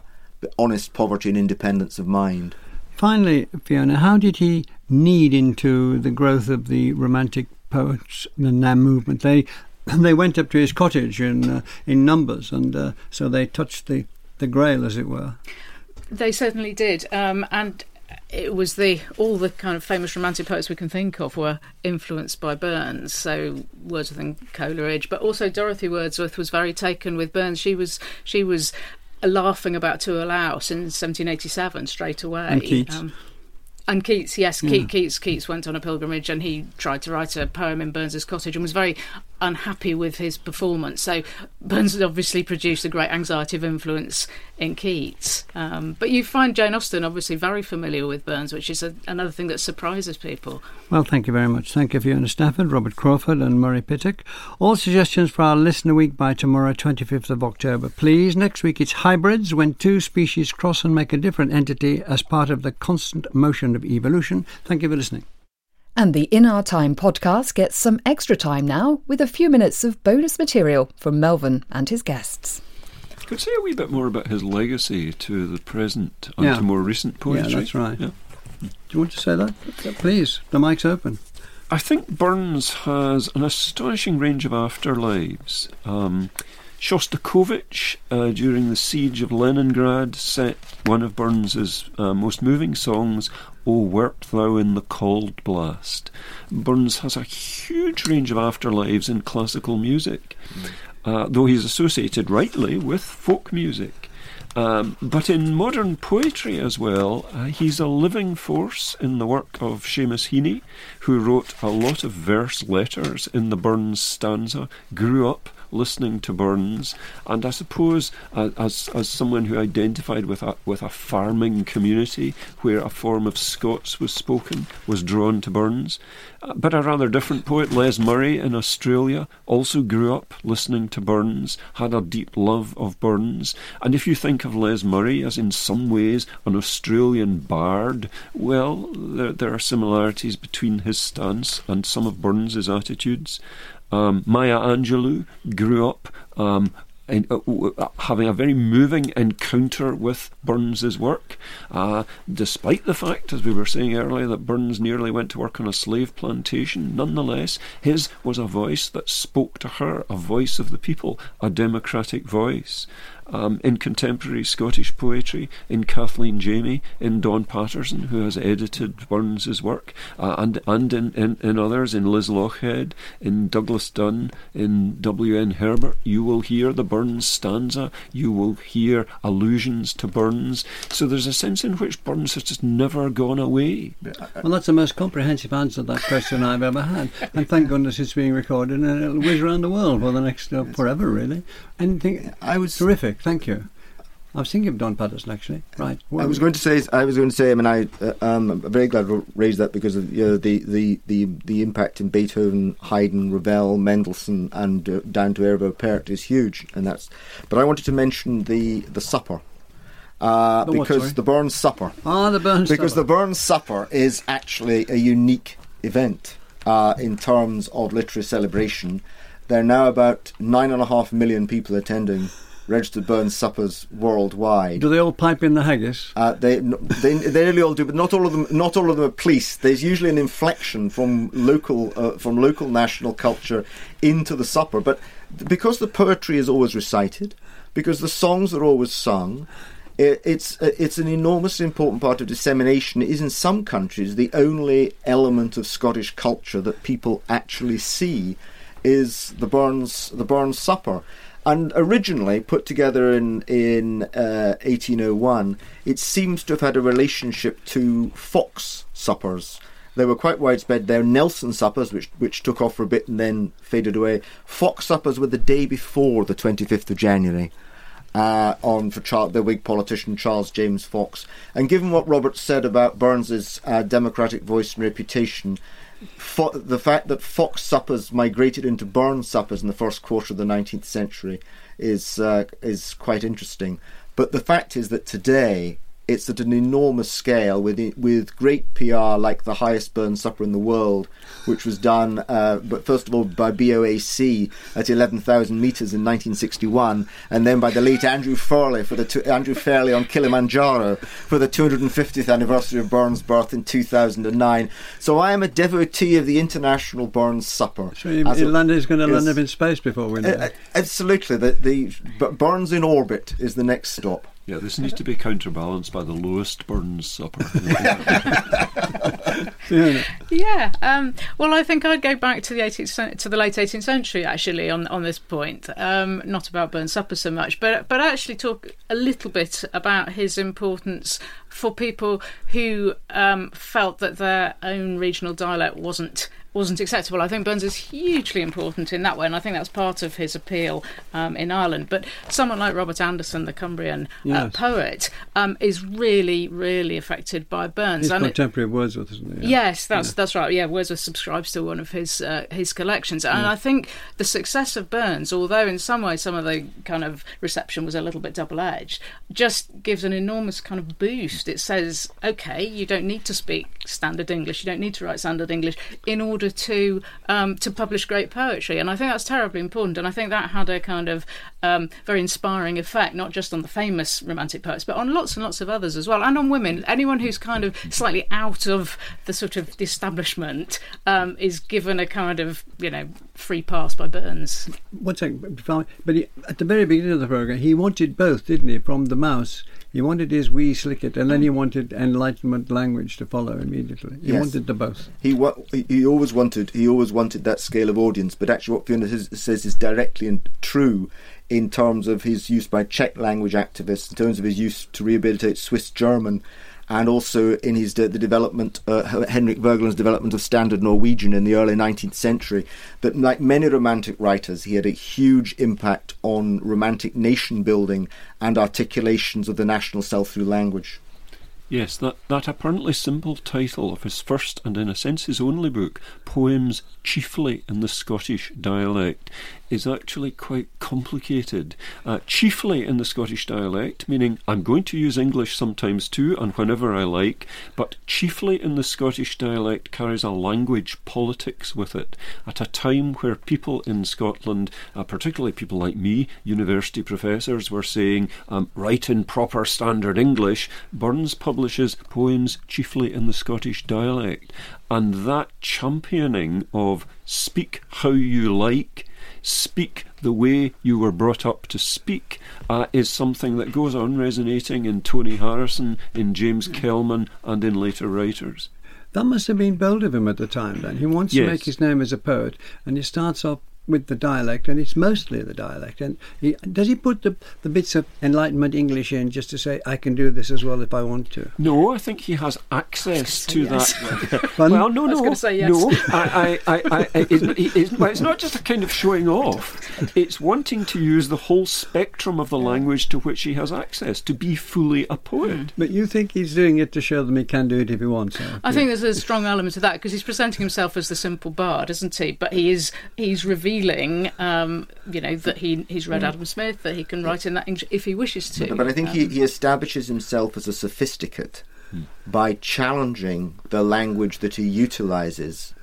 honest poverty and independence of mind. Finally, Fiona, how did he knead into the growth of the Romantic poets and their movement? They they went up to his cottage in uh, in numbers, and uh, so they touched the the Grail, as it were. They certainly did, um, and it was the all the kind of famous romantic poets we can think of were influenced by Burns. So Wordsworth and Coleridge, but also Dorothy Wordsworth was very taken with Burns. She was she was laughing about To a Louse in 1787 straight away. And Keats. Um, and Keats, yes, Yeah. Keats. Keats went on a pilgrimage and he tried to write a poem in Burns's cottage and was very unhappy with his performance. So Burns obviously produced a great anxiety of influence in Keats. Um, but you find Jane Austen obviously very familiar with Burns, which is a, another thing that surprises people. Well, thank you very much. Thank you, for Fiona Stafford, Robert Crawford, and Murray Pittock. All suggestions for our listener week by tomorrow, 25th of October. Please, next week it's hybrids, when two species cross and make a different entity as part of the constant motion of evolution. Thank you for listening. And the In Our Time podcast gets some extra time now with a few minutes of bonus material from Melvyn and his guests. Could you say a wee bit more about his legacy to the present and Yeah. to more recent poetry. Yeah, that's right. Yeah. Do you want to say that? Please, the mic's open. I think Burns has an astonishing range of afterlives. Um, Shostakovich, uh, during the siege of Leningrad, set one of Burns's uh, most moving songs, O Wert Thou in the Cold Blast. Burns has a huge range of afterlives in classical music, uh, though he's associated rightly with folk music. Um, but in modern poetry as well, uh, he's a living force in the work of Seamus Heaney, who wrote a lot of verse letters in the Burns stanza, grew up listening to Burns, and I suppose as as someone who identified with a with a farming community where a form of Scots was spoken, was drawn to Burns. Uh, but a rather different poet, Les Murray in Australia, also grew up listening to Burns, had a deep love of Burns, and if you think of Les Murray as in some ways an Australian bard, well, there, there are similarities between his stance and some of Burns's attitudes. Um, Maya Angelou grew up um, in, uh, uh, having a very moving encounter with Burns's work, uh, despite the fact, as we were saying earlier, that Burns nearly went to work on a slave plantation. Nonetheless, his was a voice that spoke to her, a voice of the people, a democratic voice. Um, in contemporary Scottish poetry, in Kathleen Jamie, in Don Paterson, who has edited Burns's work, uh, and and in, in, in others, in Liz Lochhead, in Douglas Dunn, in W. N. Herbert, you will hear the Burns stanza, you will hear allusions to Burns. So there's a sense in which Burns has just never gone away. Well, that's the most comprehensive answer to that question I've ever had. And thank goodness it's being recorded and it'll whiz around the world for the next, uh, forever, really. Anything I was terrific. Thank you. I was thinking of Don Paterson, actually. Right. I was going to say. I was going to say. I mean, I uh, um, I'm very glad you raised that because of you know, the, the, the, the impact in Beethoven, Haydn, Ravel, Mendelssohn, and uh, down to Arvo Pärt is huge, and that's. But I wanted to mention the the supper, Uh, The because the Burns Supper. Ah, the Burns Because Supper. the Burns Supper is actually a unique event uh, in terms of literary celebration. There are now about nine and a half million people attending registered Burns Suppers worldwide. Do they all pipe in the haggis? Uh, they, they they nearly all do, but not all of them. Not all of them are police. There's usually an inflection from local uh, from local national culture into the supper. But because the poetry is always recited, because the songs are always sung, it, it's uh, it's an enormously important part of dissemination. It is in some countries the only element of Scottish culture that people actually see is the Burns the Burns Supper. And originally put together in in uh, 1801, it seems to have had a relationship to fox suppers. They were quite widespread. They're Nelson suppers, which which took off for a bit and then faded away. Fox suppers were the day before the 25th of January uh, on for Char- the Whig politician Charles James Fox. And given what Robert said about Burns's uh, democratic voice and reputation, fo- the fact that Fox suppers migrated into Burns suppers in the first quarter of the 19th century is uh, is quite interesting. But the fact is that today it's at an enormous scale with with great PR, like the highest Burns supper in the world, which was done, uh, but first of all by BOAC at 11,000 meters in 1961, and then by the late Andrew Fairley for the two, Andrew Fairley on Kilimanjaro for the 250th anniversary of Burns' birth in 2009. So I am a devotee of the International Burns Supper. So you, London is going to land up in space before we know uh, absolutely, the, the Burns in orbit is the next stop. Yeah, this needs to be counterbalanced by the lowest Burns supper. Yeah. Yeah. Um, well, I think I'd go back to the 18th to the late 18th century actually on on this point. Um, not about Burns Supper so much, but but actually talk a little bit about his importance for people who um, felt that their own regional dialect wasn't wasn't acceptable. I think Burns is hugely important in that way, and I think that's part of his appeal um, in Ireland. But someone like Robert Anderson, the Cumbrian uh, Yes. poet, um, is really, really affected by Burns. And it- contemporary of Wordsworth, isn't he? Yes, that's that's right. Yeah, Wordsworth subscribes to one of his uh, his collections, and I think the success of Burns, although in some ways some of the kind of reception was a little bit double edged, just gives an enormous kind of boost. It says, okay, you don't need to speak standard English, you don't need to write standard English in order to um, to publish great poetry, and I think that's terribly important. And I think that had a kind of um, very inspiring effect, not just on the famous romantic poets, but on lots and lots of others as well, and on women. Anyone who's kind of slightly out of the sort of the establishment um, is given a kind of you know free pass by Burns. One second, but he, at the very beginning of the program, he wanted both, didn't he? From the mouse, he wanted his wee sleekit, and then he mm. wanted Enlightenment language to follow immediately. He Yes. wanted the both. He wa- he- always wanted he always wanted that scale of audience, but actually what Fiona says, says is directly and true in terms of his use by Czech language activists, in terms of his use to rehabilitate Swiss German, and also in his de- the development uh, Henrik Wergeland's development of Standard Norwegian in the early 19th century. That like many romantic writers, he had a huge impact on romantic nation building and articulations of the national self through language. Yes, that, that apparently simple title of his first and, in a sense, his only book, Poems Chiefly in the Scottish Dialect, is actually quite complicated. Uh, chiefly in the Scottish dialect, meaning I'm going to use English sometimes too and whenever I like, but chiefly in the Scottish dialect carries a language politics with it. At a time where people in Scotland, uh, particularly people like me, university professors, were saying, um, write in proper standard English, Burns publishes poems chiefly in the Scottish dialect. And that championing of speak how you like, speak the way you were brought up to speak, uh, is something that goes on resonating in Tony Harrison, in James Kelman, and in later writers. That must have been bold of him at the time. Then he wants Yes. to make his name as a poet, and he starts off with the dialect, and it's mostly the dialect. And he, does he put the, the bits of Enlightenment English in just to say I can do this as well if I want to? No, I think he has access to yes. that. Pardon? well, no, I was no, gonna say yes. no. I, I, I, I, it's, it's, well, it's not just a kind of showing off. It's wanting to use the whole spectrum of the language to which he has access to be fully a poet. Mm. But you think he's doing it to show them he can do it if he wants to? I think there's a strong element of that because he's presenting himself as the simple bard, isn't he? But he is he's revealing revealing, um, you know, that he he's read Adam Smith, that he can write in that English if he wishes to. But I think he, Um, he establishes himself as a sophisticate by challenging the language that he utilizes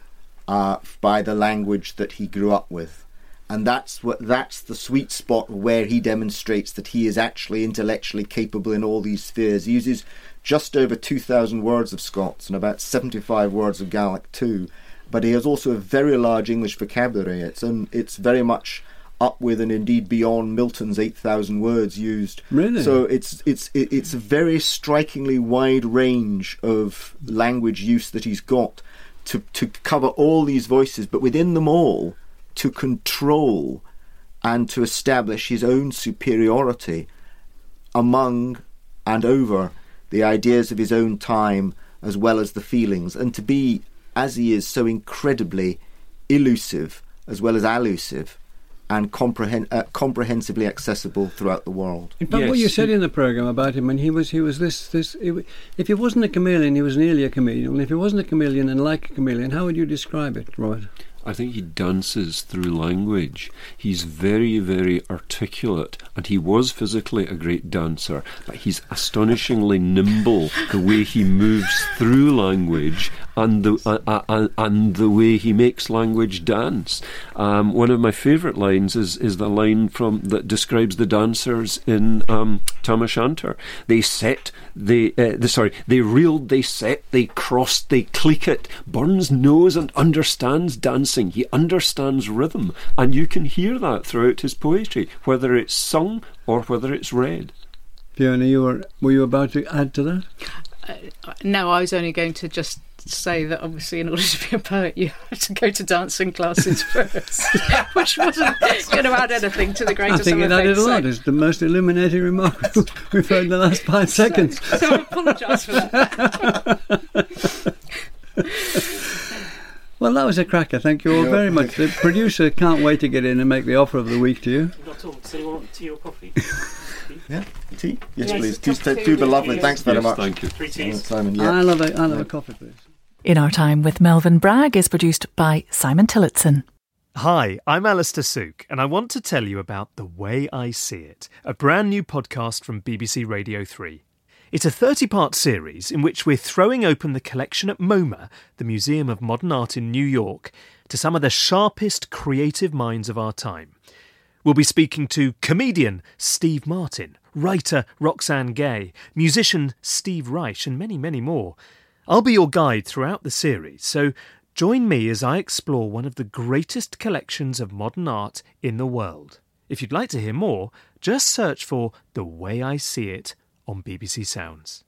uh, by the language that he grew up with. And that's what that's the sweet spot where he demonstrates that he is actually intellectually capable in all these spheres. He uses just over 2,000 words of Scots and about 75 words of Gaelic too. But he has also a very large English vocabulary. It's, un, it's very much up with and indeed beyond Milton's 8,000 words used. Really? So it's it's it's a very strikingly wide range of language use that he's got to to cover all these voices, but within them all to control and to establish his own superiority among and over the ideas of his own time as well as the feelings, and to be as he is so incredibly elusive as well as allusive and comprehen- uh, comprehensively accessible throughout the world. In fact, what you said in the program about him, when he was he was this this, he, if he wasn't a chameleon, he was nearly a chameleon. And if he wasn't a chameleon and like a chameleon, how would you describe it, Robert? I think he dances through language. He's very, very articulate, and he was physically a great dancer, but he's astonishingly nimble the way he moves through language and the uh, uh, uh, and the way he makes language dance. Um, one of my favourite lines is is the line from that describes the dancers in um, Tam O'Shanter. They set, they, uh, the, sorry, they reeled, they set, they crossed, they cleekit. Burns knows and understands dancing. He understands rhythm, and you can hear that throughout his poetry, whether it's sung or whether it's read. Fiona, you were were you about to add to that? Uh, no, I was only going to just say that obviously in order to be a poet you have to go to dancing classes first, which wasn't going to add anything to the I think it added a lot. so- It's the most illuminating remark we've heard in the last five seconds. So I apologise for that. Well, that was a cracker. Thank you all Yeah. very much. The producer can't wait to get in and make the offer of the week to you. Not all. So you want tea or coffee? Yeah, tea. Yes, Yes, please. a Tea's cup of tea lovely. Thanks very yes, much. thank you. Three teas. Simon, yeah. I love a, I love a coffee, please. In Our Time with Melvyn Bragg is produced by Simon Tillotson. Hi, I'm Alastair Sooke, and I want to tell you about The Way I See It, a brand new podcast from BBC Radio 3. It's a 30 part series in which we're throwing open the collection at MoMA, the Museum of Modern Art in New York, to some of the sharpest creative minds of our time. We'll be speaking to comedian Steve Martin, writer Roxane Gay, musician Steve Reich, and many, many more. I'll be your guide throughout the series, so join me as I explore one of the greatest collections of modern art in the world. If you'd like to hear more, just search for The Way I See It on BBC Sounds.